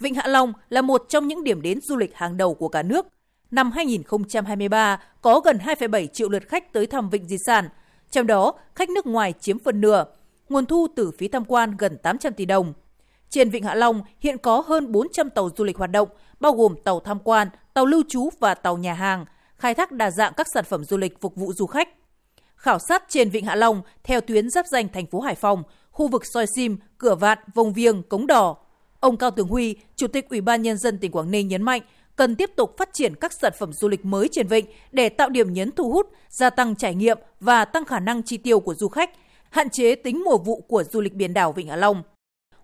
Vịnh Hạ Long là một trong những điểm đến du lịch hàng đầu của cả nước. Năm 2023 có gần 2,7 triệu lượt khách tới thăm Vịnh Di Sản, trong đó khách nước ngoài chiếm phần nửa. Nguồn thu từ phí tham quan gần 800 tỷ đồng. Trên Vịnh Hạ Long hiện có hơn 400 tàu du lịch hoạt động, bao gồm tàu tham quan, tàu lưu trú và tàu nhà hàng, khai thác đa dạng các sản phẩm du lịch phục vụ du khách. Khảo sát trên Vịnh Hạ Long theo tuyến giáp danh thành phố Hải Phòng, khu vực Soi Sim, Cửa Vạn, Vông Viêng, Cống Đỏ. Ông Cao Tường Huy, Chủ tịch Ủy ban Nhân dân tỉnh Quảng Ninh nhấn mạnh, cần tiếp tục phát triển các sản phẩm du lịch mới trên vịnh để tạo điểm nhấn thu hút, gia tăng trải nghiệm và tăng khả năng chi tiêu của du khách, hạn chế tính mùa vụ của du lịch biển đảo Vịnh Hạ Long.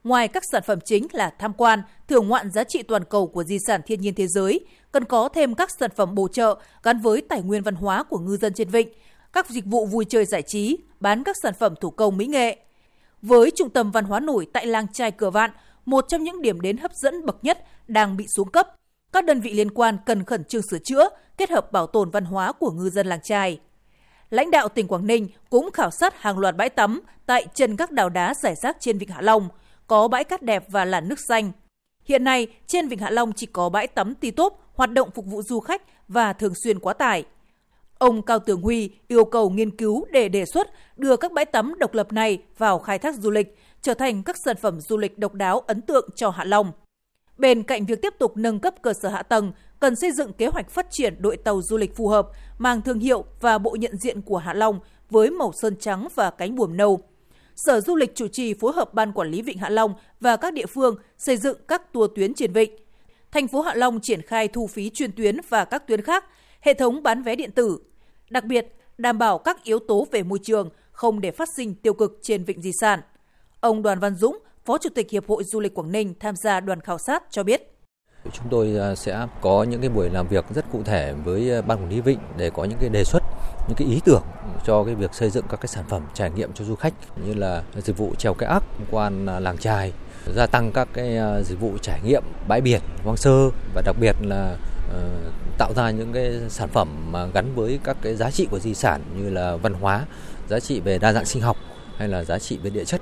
Ngoài các sản phẩm chính là tham quan, thưởng ngoạn giá trị toàn cầu của di sản thiên nhiên thế giới, cần có thêm các sản phẩm bổ trợ gắn với tài nguyên văn hóa của ngư dân trên vịnh, các dịch vụ vui chơi giải trí, bán các sản phẩm thủ công mỹ nghệ. Với trung tâm văn hóa nổi tại làng trai Cửa Vạn, một trong những điểm đến hấp dẫn bậc nhất đang bị xuống cấp, các đơn vị liên quan cần khẩn trương sửa chữa, kết hợp bảo tồn văn hóa của ngư dân làng trài. Lãnh đạo tỉnh Quảng Ninh cũng khảo sát hàng loạt bãi tắm tại chân các đảo đá giải rác trên Vịnh Hạ Long, có bãi cát đẹp và làn nước xanh. Hiện nay, trên Vịnh Hạ Long chỉ có bãi tắm Ti Tốp hoạt động phục vụ du khách và thường xuyên quá tải. Ông Cao Tường Huy yêu cầu nghiên cứu để đề xuất đưa các bãi tắm độc lập này vào khai thác du lịch, trở thành các sản phẩm du lịch độc đáo ấn tượng cho Hạ Long. Bên cạnh việc tiếp tục nâng cấp cơ sở hạ tầng, cần xây dựng kế hoạch phát triển đội tàu du lịch phù hợp, mang thương hiệu và bộ nhận diện của Hạ Long với màu sơn trắng và cánh buồm nâu. Sở Du lịch chủ trì phối hợp Ban Quản lý Vịnh Hạ Long và các địa phương xây dựng các tour tuyến trên vịnh. Thành phố Hạ Long triển khai thu phí chuyên tuyến và các tuyến khác, hệ thống bán vé điện tử. Đặc biệt, đảm bảo các yếu tố về môi trường, không để phát sinh tiêu cực trên vịnh di sản. Ông Đoàn Văn Dũng, Phó Chủ tịch Hiệp hội Du lịch Quảng Ninh tham gia đoàn khảo sát cho biết. Chúng tôi à, sẽ có những cái buổi làm việc rất cụ thể với à, ban quản lý vịnh để có những cái đề xuất, những cái ý tưởng cho cái việc xây dựng các cái sản phẩm trải nghiệm cho du khách như là dịch vụ trèo cái ác quan à, làng trài, gia tăng các cái dịch vụ trải nghiệm bãi biển hoang sơ và đặc biệt là ờ, tạo ra những cái sản phẩm mà gắn với các cái giá trị của di sản như là văn hóa, giá trị về đa dạng sinh học hay là giá trị về địa chất